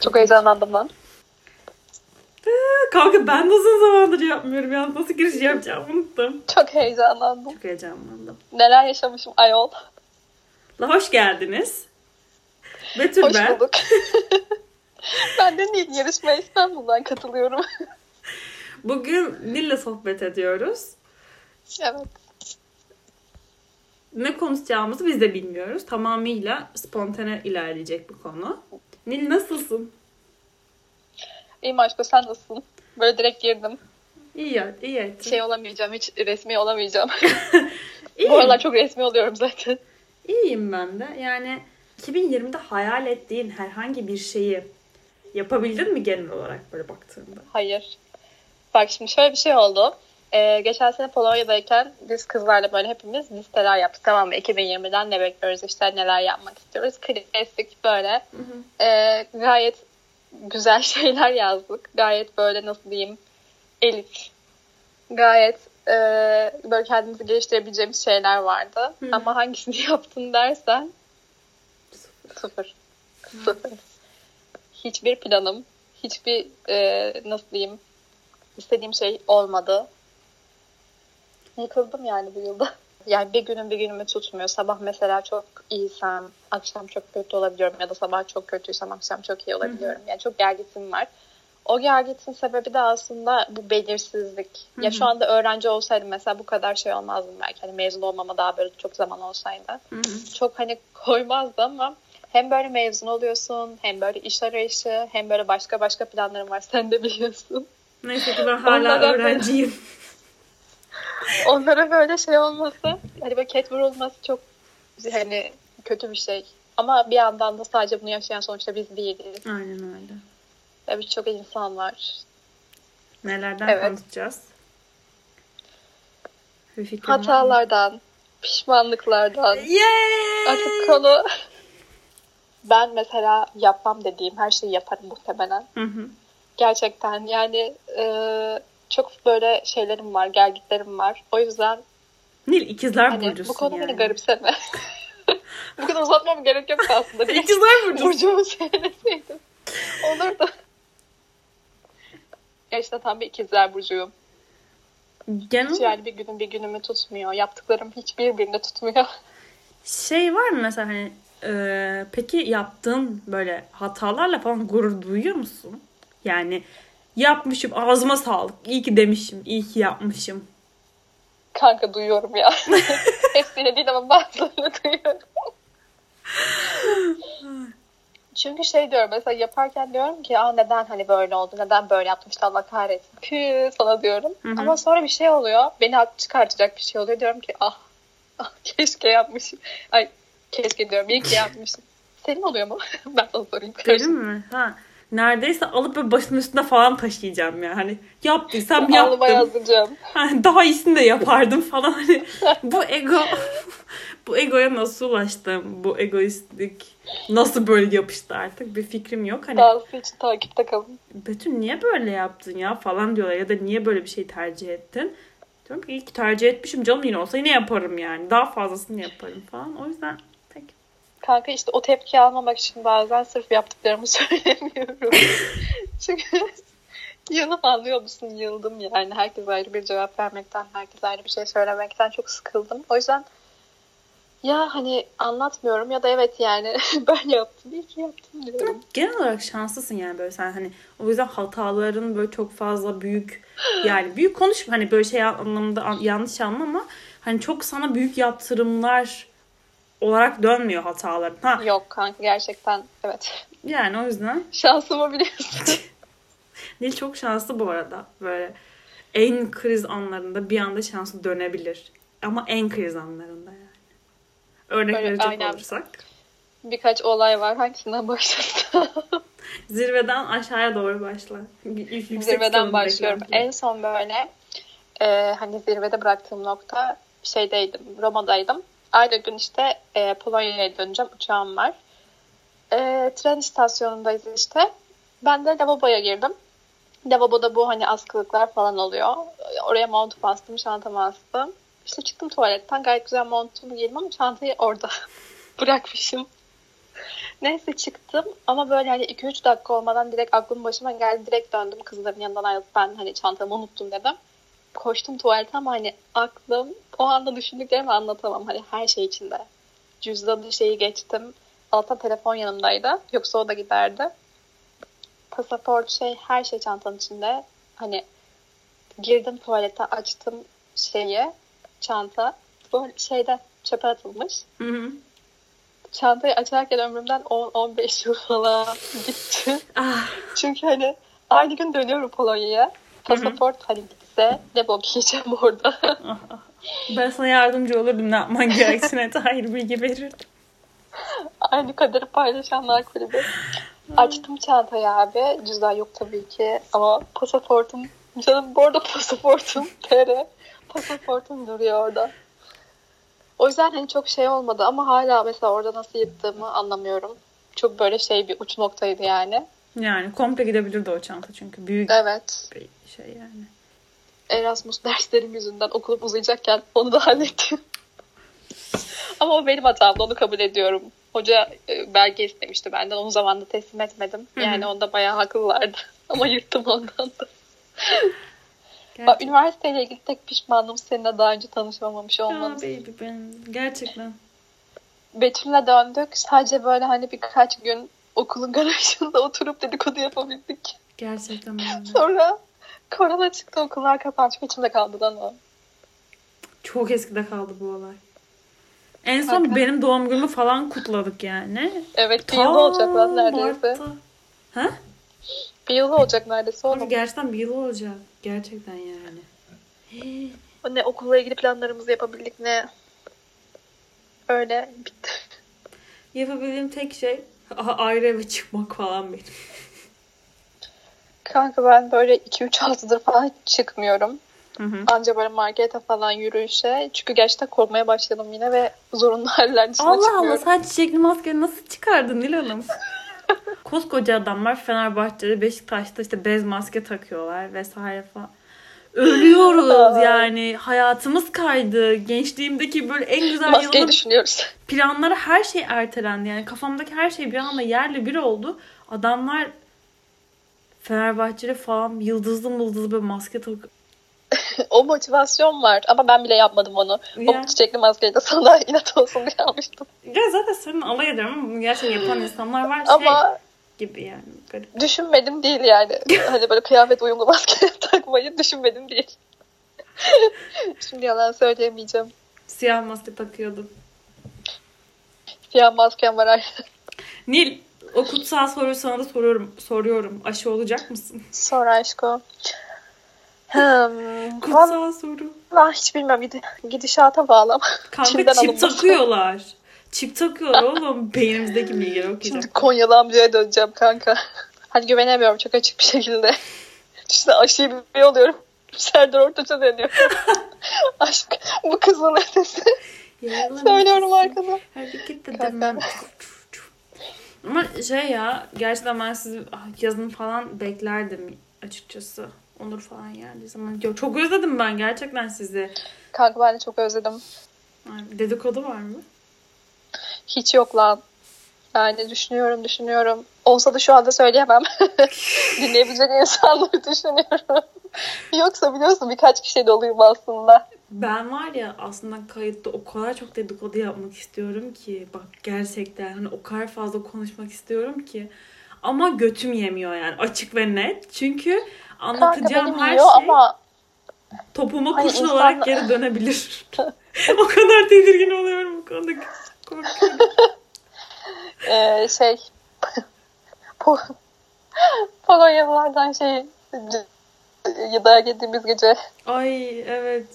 Çok heyecanlandım lan. Kanka ben de uzun zamandır yapmıyorum ya. Nasıl giriş yapacağımı unuttum. Çok heyecanlandım. Çok heyecanlandım. Neler yaşamışım ayol. La hoş geldiniz. Betül Hoş ben. bulduk. ben de Nil yarışmaya İstanbul'dan katılıyorum. Bugün Nil'le sohbet ediyoruz. evet. Ne konuşacağımızı biz de bilmiyoruz. Tamamıyla spontane ilerleyecek bu konu. Nil nasılsın? İyiyim aşkım sen nasılsın? Böyle direkt girdim. İyi ya, iyi ettin. Şey olamayacağım, hiç resmi olamayacağım. Bu aralar çok resmi oluyorum zaten. İyiyim ben de. Yani 2020'de hayal ettiğin herhangi bir şeyi yapabildin mi genel olarak böyle baktığında? Hayır. Bak şimdi şöyle bir şey oldu. Ee, geçen sene Polonya'dayken biz kızlarla böyle hepimiz listeler yaptık. Tamam mı? 2020'den ne bekliyoruz işte neler yapmak istiyoruz. Klasik böyle ee, gayet güzel şeyler yazdık. Gayet böyle nasıl diyeyim elit. Gayet ee, böyle kendimizi geliştirebileceğimiz şeyler vardı. Hı. Ama hangisini yaptın dersen sıfır. Sıfır. Hiçbir planım, hiçbir ee, nasıl diyeyim istediğim şey olmadı. Yıkıldım yani bu yılda. Yani bir günün bir günümü tutmuyor. Sabah mesela çok iyiysem akşam çok kötü olabiliyorum ya da sabah çok kötüysem akşam çok iyi olabiliyorum. Yani çok gergitim var. O gergitin sebebi de aslında bu belirsizlik. Ya şu anda öğrenci olsaydım mesela bu kadar şey olmazdım belki. Hani mezun olmama daha böyle çok zaman olsaydı. Çok hani koymazdı ama hem böyle mezun oluyorsun hem böyle iş arayışı hem böyle başka başka planlarım var. Sen de biliyorsun. Neyse ki ben hala öğrenciyim. Onlara böyle şey olması, hani böyle ket vurulması çok hani kötü bir şey. Ama bir yandan da sadece bunu yaşayan sonuçta biz değiliz. Aynen öyle. Ve birçok insan var. Nelerden Evet. konuşacağız? Hatalardan, pişmanlıklardan. Yay! Artık konu ben mesela yapmam dediğim her şeyi yaparım muhtemelen. Hı hı. Gerçekten yani e, çok böyle şeylerim var, gelgitlerim var. O yüzden Nil ikizler hani burcusun bu konu yani. beni garipseme. bu kadar uzatmam gerek yok aslında. İkizler burcusun. Burcumu söyleseydim. Olurdu. Gerçekten tam bir ikizler burcuyum. Genel Hiç yani bir günüm bir günümü tutmuyor. Yaptıklarım hiçbir birini tutmuyor. şey var mı mesela hani e, peki yaptığın böyle hatalarla falan gurur duyuyor musun? Yani yapmışım ağzıma sağlık. İyi ki demişim. iyi ki yapmışım. Kanka duyuyorum ya. Hepsini değil ama bazılarını duyuyorum. Çünkü şey diyorum mesela yaparken diyorum ki Aa, neden hani böyle oldu neden böyle yaptım işte Allah kahretsin pü sana diyorum. Hı hı. Ama sonra bir şey oluyor beni çıkartacak bir şey oluyor diyorum ki ah, ah keşke yapmışım. Ay keşke diyorum iyi ki yapmışım. Senin oluyor mu? ben sana sorayım. Benim mi? Ha. Neredeyse alıp böyle başımın üstünde falan taşıyacağım ya. Hani yaptıysam yaptım. yazdıracağım. Hani daha iyisini de yapardım falan. Hani bu ego bu egoya nasıl ulaştım? Bu egoistlik nasıl böyle yapıştı artık bir fikrim yok. Hani Dahası için takipte kalın. Betül niye böyle yaptın ya falan diyorlar ya da niye böyle bir şey tercih ettin? Diyorum ki ki tercih etmişim canım yine olsa yine yaparım yani. Daha fazlasını yaparım falan. O yüzden. Kanka işte o tepki almamak için bazen sırf yaptıklarımı söylemiyorum. Çünkü yılım anlıyor musun? Yıldım yani. Herkes ayrı bir cevap vermekten, herkes ayrı bir şey söylemekten çok sıkıldım. O yüzden ya hani anlatmıyorum ya da evet yani ben yaptım. İyi ki yaptım diyorum. Genel olarak şanslısın yani böyle sen hani o yüzden hataların böyle çok fazla büyük yani büyük konuşma hani böyle şey anlamında an- yanlış anlama hani çok sana büyük yaptırımlar olarak dönmüyor hataların. Ha Yok kanka gerçekten evet. yani o yüzden Şansımı biliyorsun. Nil çok şanslı bu arada. Böyle en kriz anlarında bir anda şansı dönebilir. Ama en kriz anlarında yani. Örnek Böyle, verecek aynen. olursak. Birkaç olay var. Hangisinden başlasam? Zirveden aşağıya doğru başla. Yüksek zirveden başlıyorum. beklentiler. En son böyle e, hani zirvede bıraktığım nokta şeydeydim, Roma'daydım. Aynı gün işte e, Polonya'ya döneceğim, uçağım var. E, tren istasyonundayız işte. Ben de lavaboya girdim. Lavaboda bu hani askılıklar falan oluyor. Oraya montu bastım, çantamı astım. İşte çıktım tuvaletten gayet güzel montumu giydim ama çantayı orada bırakmışım. Neyse çıktım ama böyle hani 2-3 dakika olmadan direkt aklım başıma geldi. Direkt döndüm kızların yanından ayrılıp ben hani çantamı unuttum dedim. Koştum tuvalete ama hani aklım o anda düşündüklerimi anlatamam. Hani her şey içinde. Cüzdanı şeyi geçtim. Altta telefon yanımdaydı. Yoksa o da giderdi. Pasaport şey her şey çantanın içinde. Hani girdim tuvalete açtım şeyi çanta. Bu şeyde çöpe atılmış. Hı hı. Çantayı açarken ömrümden 10-15 yıl falan gitti. Ah, Çünkü hani aynı gün dönüyorum Polonya'ya. Pasaport hani gitse ne bok yiyeceğim orada. Ben sana yardımcı olurdum ne yapman gerektiğine dair bilgi verirdim. aynı kaderi paylaşanlar kulübü. Açtım çantayı abi. Cüzdan yok tabii ki. Ama pasaportum canım bu arada pasaportum TR. Pasaportum duruyor orada. O yüzden hani çok şey olmadı ama hala mesela orada nasıl yırttığımı anlamıyorum. Çok böyle şey bir uç noktaydı yani. Yani komple gidebilirdi o çanta çünkü büyük Evet. bir şey yani. Erasmus derslerim yüzünden okulum uzayacakken onu da hallettim. Ama o benim hatamdı onu kabul ediyorum. Hoca e, belge istemişti benden. Onu zamanında teslim etmedim. Yani onda bayağı haklılardı. Ama yırttım ondan da. Bak, üniversiteyle ilgili tek pişmanlığım seninle daha önce tanışamamış Ya olmamız. baby ben gerçekten. Betül'le döndük. Sadece böyle hani birkaç gün okulun garajında oturup dedikodu yapabildik. Gerçekten öyle. Sonra korona çıktı okullar kapandı. Çok içimde kaldı lan o. Çok eskide kaldı bu olay. En son Hakikaten. benim doğum günümü falan kutladık yani. Evet bir yıl olacak lan neredeyse. Mart'ta. Ha? Bir yıl olacak neredeyse Abi oğlum. gerçekten bir yıl olacak. Gerçekten yani. Hii. Ne okulla ilgili planlarımızı yapabildik ne öyle bitti. Yapabildiğim tek şey ayrı eve çıkmak falan benim. Kanka ben böyle 2-3 haftadır falan hiç çıkmıyorum. Hı hı. Anca böyle markete falan yürüyüşe. Çünkü gerçekten korkmaya başladım yine ve zorunlu haller dışına Allah Allah çıkmıyorum. sen çiçekli maskeni nasıl çıkardın Nil Hanım? Koskoca adamlar Fenerbahçe'de Beşiktaş'ta işte bez maske takıyorlar vesaire falan. Ölüyoruz yani. Hayatımız kaydı. Gençliğimdeki böyle en güzel Maskeyi yılın düşünüyoruz. planları her şey ertelendi. Yani kafamdaki her şey bir anda yerle bir oldu. Adamlar Fenerbahçeli falan yıldızlı mıldızlı böyle maske tak. o motivasyon var ama ben bile yapmadım onu. Ya. O çiçekli maskeyi de sana inat olsun diye almıştım. Ya zaten senin alay ediyorum ama gerçekten yapan insanlar var. Ama Şey gibi yani. Garip. düşünmedim değil yani. hani böyle kıyafet uyumlu maske takmayı düşünmedim değil. Şimdi yalan söyleyemeyeceğim. Siyah maske takıyordum. Siyah maskem var. Nil o kutsal soruyu sana da soruyorum. Soruyorum. Aşı olacak mısın? Sor aşko. Hmm, Kutsal soru. Valla hiç bilmem. Gidi, gidişata bağlı ama. Kanka Çin'den çip takıyorlar. Çip takıyorlar oğlum. Beynimizdeki bilgileri okuyacağım. Şimdi Konyalı amcaya döneceğim kanka. Hani güvenemiyorum çok açık bir şekilde. İşte aşıyı bir oluyorum. Serdar Ortaç'a dönüyor. Aşk bu kızın ötesi. Söylüyorum arkada. Hareket Kanka. Ama şey ya gerçekten ben sizi ah, yazın falan beklerdim açıkçası. Onur falan geldiği zaman. Yo, çok özledim ben gerçekten sizi. Kanka ben de çok özledim. Dedikodu var mı? Hiç yok lan. Yani düşünüyorum düşünüyorum. Olsa da şu anda söyleyemem. Dinleyebilecek insanları düşünüyorum. Yoksa biliyorsun birkaç kişi doluyum aslında. Ben var ya aslında kayıtta o kadar çok dedikodu yapmak istiyorum ki bak gerçekten hani o kadar fazla konuşmak istiyorum ki ama götüm yemiyor yani açık ve net. Çünkü anlatacağım her şey ama topuma Hani kurşun insan- olarak geri dönebilir. o kadar tedirgin oluyorum bu konuda. Korkuyorum. e, şey Po- Polonyalılardan şey yadağa yediğimiz gece Ay evet.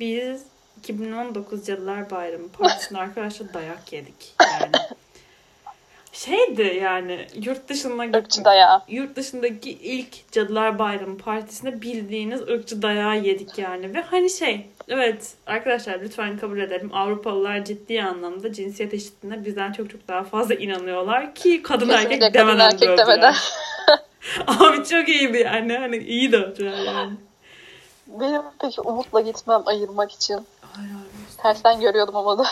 Biz 2019 Cadılar Bayramı partisinde arkadaşlar dayak yedik. Yani. Şeydi yani yurt dışına ırkçı dayağı. yurt dışındaki ilk Cadılar Bayramı partisinde bildiğiniz ırkçı dayağı yedik yani. Ve hani şey evet arkadaşlar lütfen kabul edelim Avrupalılar ciddi anlamda cinsiyet eşitliğine bizden çok çok daha fazla inanıyorlar ki kadın Kesinlikle erkek kadın demeden erkek dövdüler. demeden. Abi çok iyiydi yani hani iyi dövdüler yani. Benim peki Umut'la gitmem ayırmak için. Ay, ay, Tersten görüyordum ama da.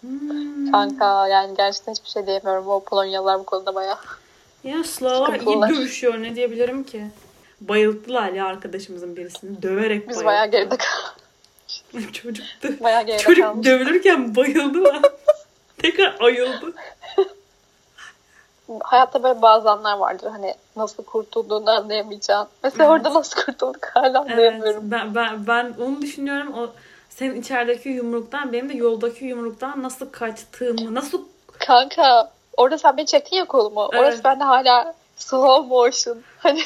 Hmm. Kanka yani gerçekten hiçbir şey diyemiyorum. O Polonyalılar bu konuda bayağı. Ya Slavlar iyi dövüşüyor ne diyebilirim ki? Bayılttılar ya arkadaşımızın birisini. Döverek Biz bayağı geride kaldık. bayılttı. Çocuktu. Bayağı geride Çocuk kalmış. dövülürken bayıldı lan. Tekrar ayıldı. Hayatta böyle bazı anlar vardır. Hani nasıl kurtulduğunu anlayamayacağın. Mesela Evet. orada nasıl kurtulduk hala Evet, anlayamıyorum. ben, ben, ben onu düşünüyorum. O senin içerideki yumruktan, benim de yoldaki yumruktan nasıl kaçtığımı, nasıl Kanka orada sen beni çektin ya kolumu. Evet. Orası bende hala slow motion. Hani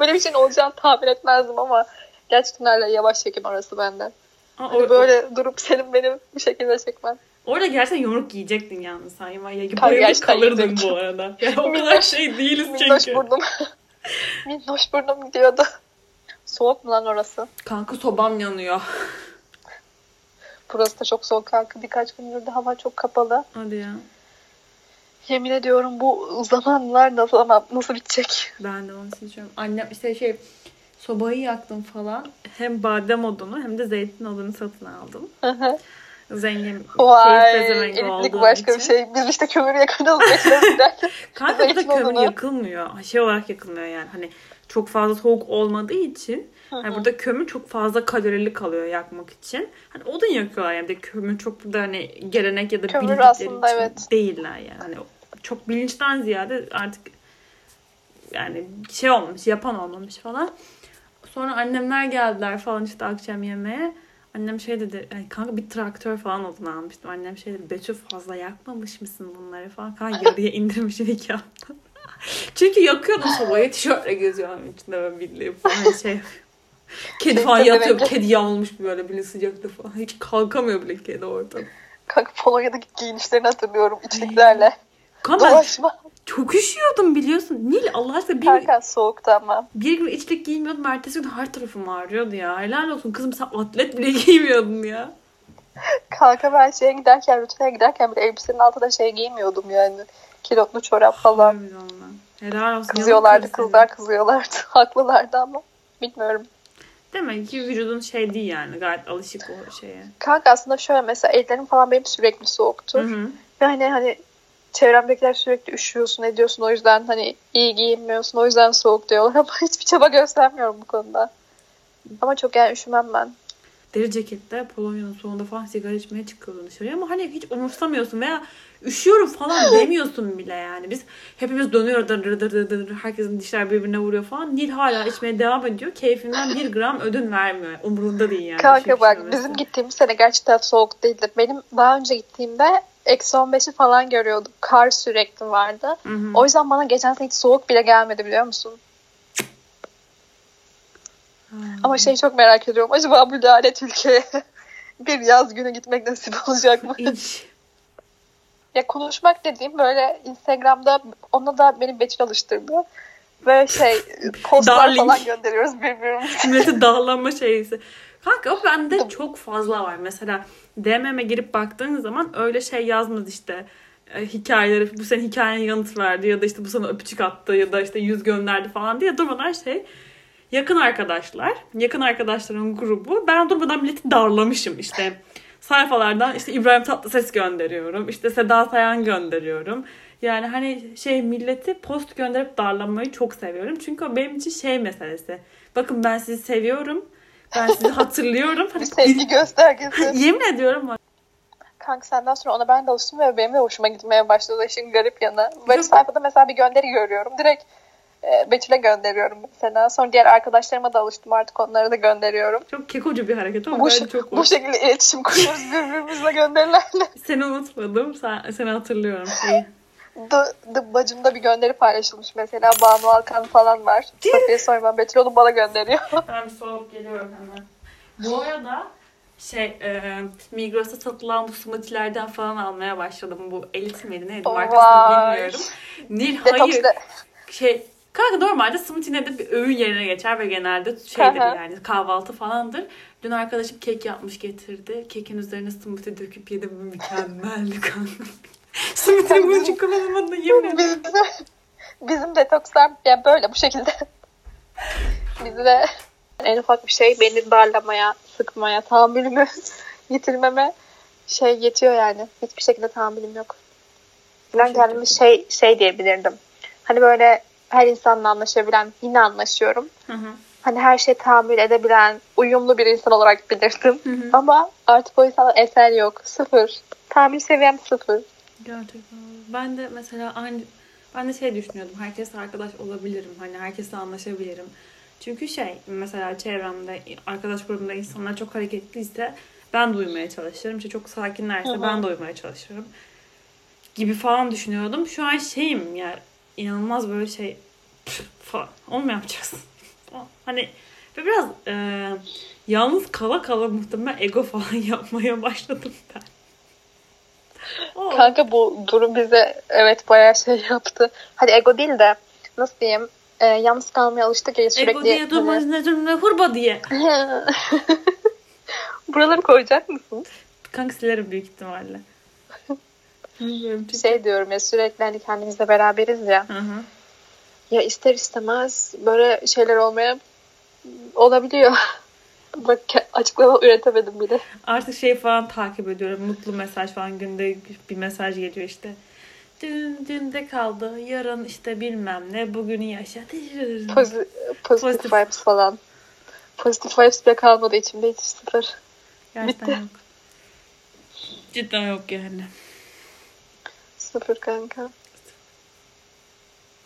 böyle bir şeyin olacağını tahmin etmezdim ama gerçekten hala yavaş çekim orası bende. Aa, Hani or- böyle durup senin beni bu şekilde çekmen. Orada gerçekten yumruk yiyecektin yalnız sen. Ya, bayılıp kalırdın yiyecektim. bu arada. Yani o kadar Minnoş- şey değiliz Minnoş çünkü. burnum. Minnoş burnum gidiyordu. Soğuk mu lan orası? Kanka sobam yanıyor. Burası da çok soğuk kanka. Birkaç gündür de hava çok kapalı. Hadi ya. Yemin ediyorum bu zamanlar nasıl ama nasıl bitecek? Ben de onu seçiyorum. Annem işte şey sobayı yaktım falan. Hem badem odunu hem de zeytin odunu satın aldım. Zengin Vay elitlik olduğum başka için. bir şey. Biz işte kömür derken. Kanka Zeytin kömür yakılmıyor. Şey olarak yakılmıyor yani. Hani çok fazla soğuk olmadığı için hani burada kömür çok fazla kalorili kalıyor yakmak için. Hani odun yakıyorlar yani. De kömür çok burada hani gelenek ya da Kömür bildikleri aslında için evet. değiller yani. Hani çok bilinçten ziyade artık yani şey olmamış, yapan olmamış falan. Sonra annemler geldiler falan işte akşam yemeğe. Annem şey dedi, "Ay kanka bir traktör falan odun almıştım. Annem şey dedi, Betül fazla yakmamış mısın bunları falan. Kanka yarıya indirmişim iki hafta. Çünkü yakıyordum sobayı, tişörtle geziyorum içinde böyle bildiğim falan şey. Kedi falan yatıyor, kedi yağılmış böyle bile sıcakta falan. Hiç kalkamıyor bile kedi orada. Kanka Polonya'daki giyinişlerini hatırlıyorum içliklerle. Kanka ben Dolaşma. Çok üşüyordum biliyorsun. Nil Allah aşkına bir, Kanka soğuktu ama. bir gün içlik giymiyordum. Ertesi gün her tarafım ağrıyordu ya. Helal olsun kızım sen atlet bile giymiyordun ya. Kanka ben şeye giderken, rutine giderken bile elbisenin altına şey giymiyordum yani. Kilotlu çorap falan. Helal olsun. Kızıyorlardı kızlar kızıyorlardı. Haklılardı ama. Bilmiyorum. Demek ki vücudun şey değil yani. Gayet alışık o şeye. Kanka aslında şöyle mesela ellerim falan benim sürekli soğuktu. Hı hı. Ve hani hani çevremdekiler sürekli üşüyorsun ediyorsun o yüzden hani iyi giyinmiyorsun o yüzden soğuk diyorlar ama hiçbir çaba göstermiyorum bu konuda. Ama çok yani üşümem ben. Deri cekette Polonya'nın soğuğunda falan sigara içmeye çıkıyordun dışarıya ama hani hiç umursamıyorsun veya üşüyorum falan demiyorsun bile yani. Biz hepimiz dönüyoruz dır dır dır dır. Herkesin dişler birbirine vuruyor falan. Nil hala içmeye devam ediyor. Keyfinden bir gram ödün vermiyor. Umurunda değil yani. Kanka bak üşümemesi. bizim gittiğimiz sene gerçekten soğuk değildi. Benim daha önce gittiğimde eksi 15'i falan görüyorduk. Kar sürekli vardı. Hı hı. O yüzden bana geçen sene hiç soğuk bile gelmedi biliyor musun? Ama şey çok merak ediyorum. Acaba bu lanet ülkeye bir yaz günü gitmek nasip olacak mı? İç. Ya konuşmak dediğim böyle Instagram'da ona da beni Betül alıştırdı. Böyle şey postlar Darling. falan gönderiyoruz birbirimize. Millete dağlanma şeysi. Kanka o bende çok fazla var. Mesela DM'me girip baktığın zaman öyle şey yazmaz işte. E, hikayeleri bu senin hikayene yanıt verdi ya da işte bu sana öpücük attı ya da işte yüz gönderdi falan diye durmadan şey yakın arkadaşlar, yakın arkadaşların grubu. Ben durmadan milleti darlamışım işte. Sayfalardan işte İbrahim Tatlıses gönderiyorum. işte Seda Sayan gönderiyorum. Yani hani şey milleti post gönderip darlamayı çok seviyorum. Çünkü o benim için şey meselesi. Bakın ben sizi seviyorum. Ben sizi hatırlıyorum. Bir Hani sevgi göstergesi. Yemin ediyorum bak. Kanka senden sonra ona ben de alıştım ve benim de hoşuma gitmeye başladı. İşin garip yanı. Böyle sayfada mesela bir gönderi görüyorum. Direkt Betül'e gönderiyorum mesela. Sonra diğer arkadaşlarıma da alıştım artık onlara da gönderiyorum. Çok kekocu bir hareket ama Bu, bence çok bu şekilde iletişim kuruyoruz birbirimizle gönderilerle. Seni unutmadım. Sen, seni hatırlıyorum. İyi. The, The Bacım'da bir gönderi paylaşılmış mesela. Banu Alkan falan var. Safiye Soyman, Betül onu bana gönderiyor. Ben bir soğuk geliyorum hemen. Bu arada şey e, Migros'ta satılan bu smoothie'lerden falan almaya başladım. Bu elit miydi neydi markasını bilmiyorum. Nil hayır Detoks'ta şey kanka normalde smoothie nedir bir öğün yerine geçer ve genelde şeydir yani kahvaltı falandır. Dün arkadaşım kek yapmış getirdi. Kekin üzerine smoothie döküp yedim mükemmeldi kanka. Smoothie'nin bunu çikolatamadığını yemin ederim. bizim, bizim detokslar yani böyle bu şekilde. Bizi de en ufak bir şey beni darlamaya, sıkmaya, tahammülümü yitirmeme şey yetiyor yani. Hiçbir şekilde tahammülüm yok. Ben kendimi şey şey diyebilirdim. Hani böyle her insanla anlaşabilen, yine anlaşıyorum. Hı hı. Hani her şeye tahammül edebilen, uyumlu bir insan olarak bilirdim. Hı hı. Ama artık o insanlar eser yok. Sıfır. Tahammül seviyem sıfır. Gerçekten. Ben de mesela aynı ben de şey düşünüyordum. Herkesle arkadaş olabilirim. Hani herkesle anlaşabilirim. Çünkü şey mesela çevremde arkadaş grubumda insanlar çok hareketliyse ben de uyumaya çalışırım. İşte çok sakinlerse Hı hı. ben de uyumaya çalışırım. Gibi falan düşünüyordum. Şu an şeyim ya inanılmaz böyle şey falan. Onu mu yapacaksın? Falan. Hani ve biraz e, yalnız kala kala muhtemelen ego falan yapmaya başladım ben. O. Kanka bu durum bize evet bayağı şey yaptı. Hadi ego değil de nasıl diyeyim e, yalnız kalmaya alıştık ya sürekli. Ego diye durma hani- ne durma hurba diye. Buraları koyacak mısın? Kanka silerim büyük ihtimalle. Şey diyorum ya sürekli hani kendimizle beraberiz ya. Hı hı. Ya ister istemez böyle şeyler olmaya olabiliyor. Bak açıklama üretemedim bile. Artık şey falan takip ediyorum. Mutlu mesaj falan günde bir mesaj geliyor işte. Dün dünde kaldı. Yarın işte bilmem ne. Bugünü yaşa. Pozi- Pozitif. pozitif vibes falan. Pozitif vibes bile kalmadı içimde hiç sıfır. Gerçekten bitti. yok. Cidden yok yani. Sıfır kanka.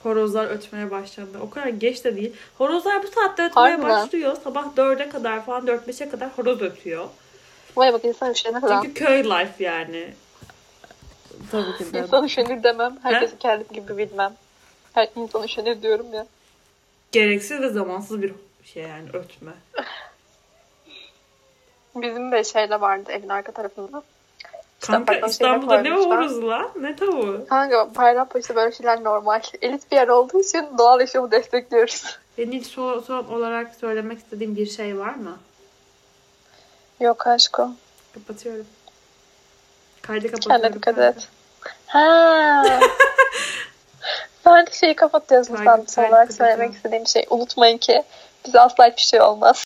Horozlar ötmeye başladı. O kadar geç de değil. Horozlar bu saatte ötmeye Harbi mi? başlıyor. Sabah 4'e kadar falan 4-5'e kadar horoz ötüyor. Vay bak insan üşenir lan. Çünkü köy life yani. Tabii ki de. İnsan üşenir demem. Herkesi kendim gibi bilmem. Her insan üşenir diyorum ya. Gereksiz ve zamansız bir şey yani ötme. Bizim de şeyde vardı evin arka tarafında. Kanka İstanbul'da ne horozu lan? Ne tavuğu? Kanka Bayrampaşa'da böyle şeyler normal. Elit bir yer olduğu için doğal yaşamı destekliyoruz. Senin son, son olarak söylemek istediğin bir şey var mı? Yok aşkım. Kapatıyorum. Kaydı Kendine kapatıyorum. dikkat kanka. et. Ha. ben şeyi kapatıyorsun Kaydı- sandım. Son olarak söylemek istediğim şey. Unutmayın ki bize asla hiçbir şey olmaz.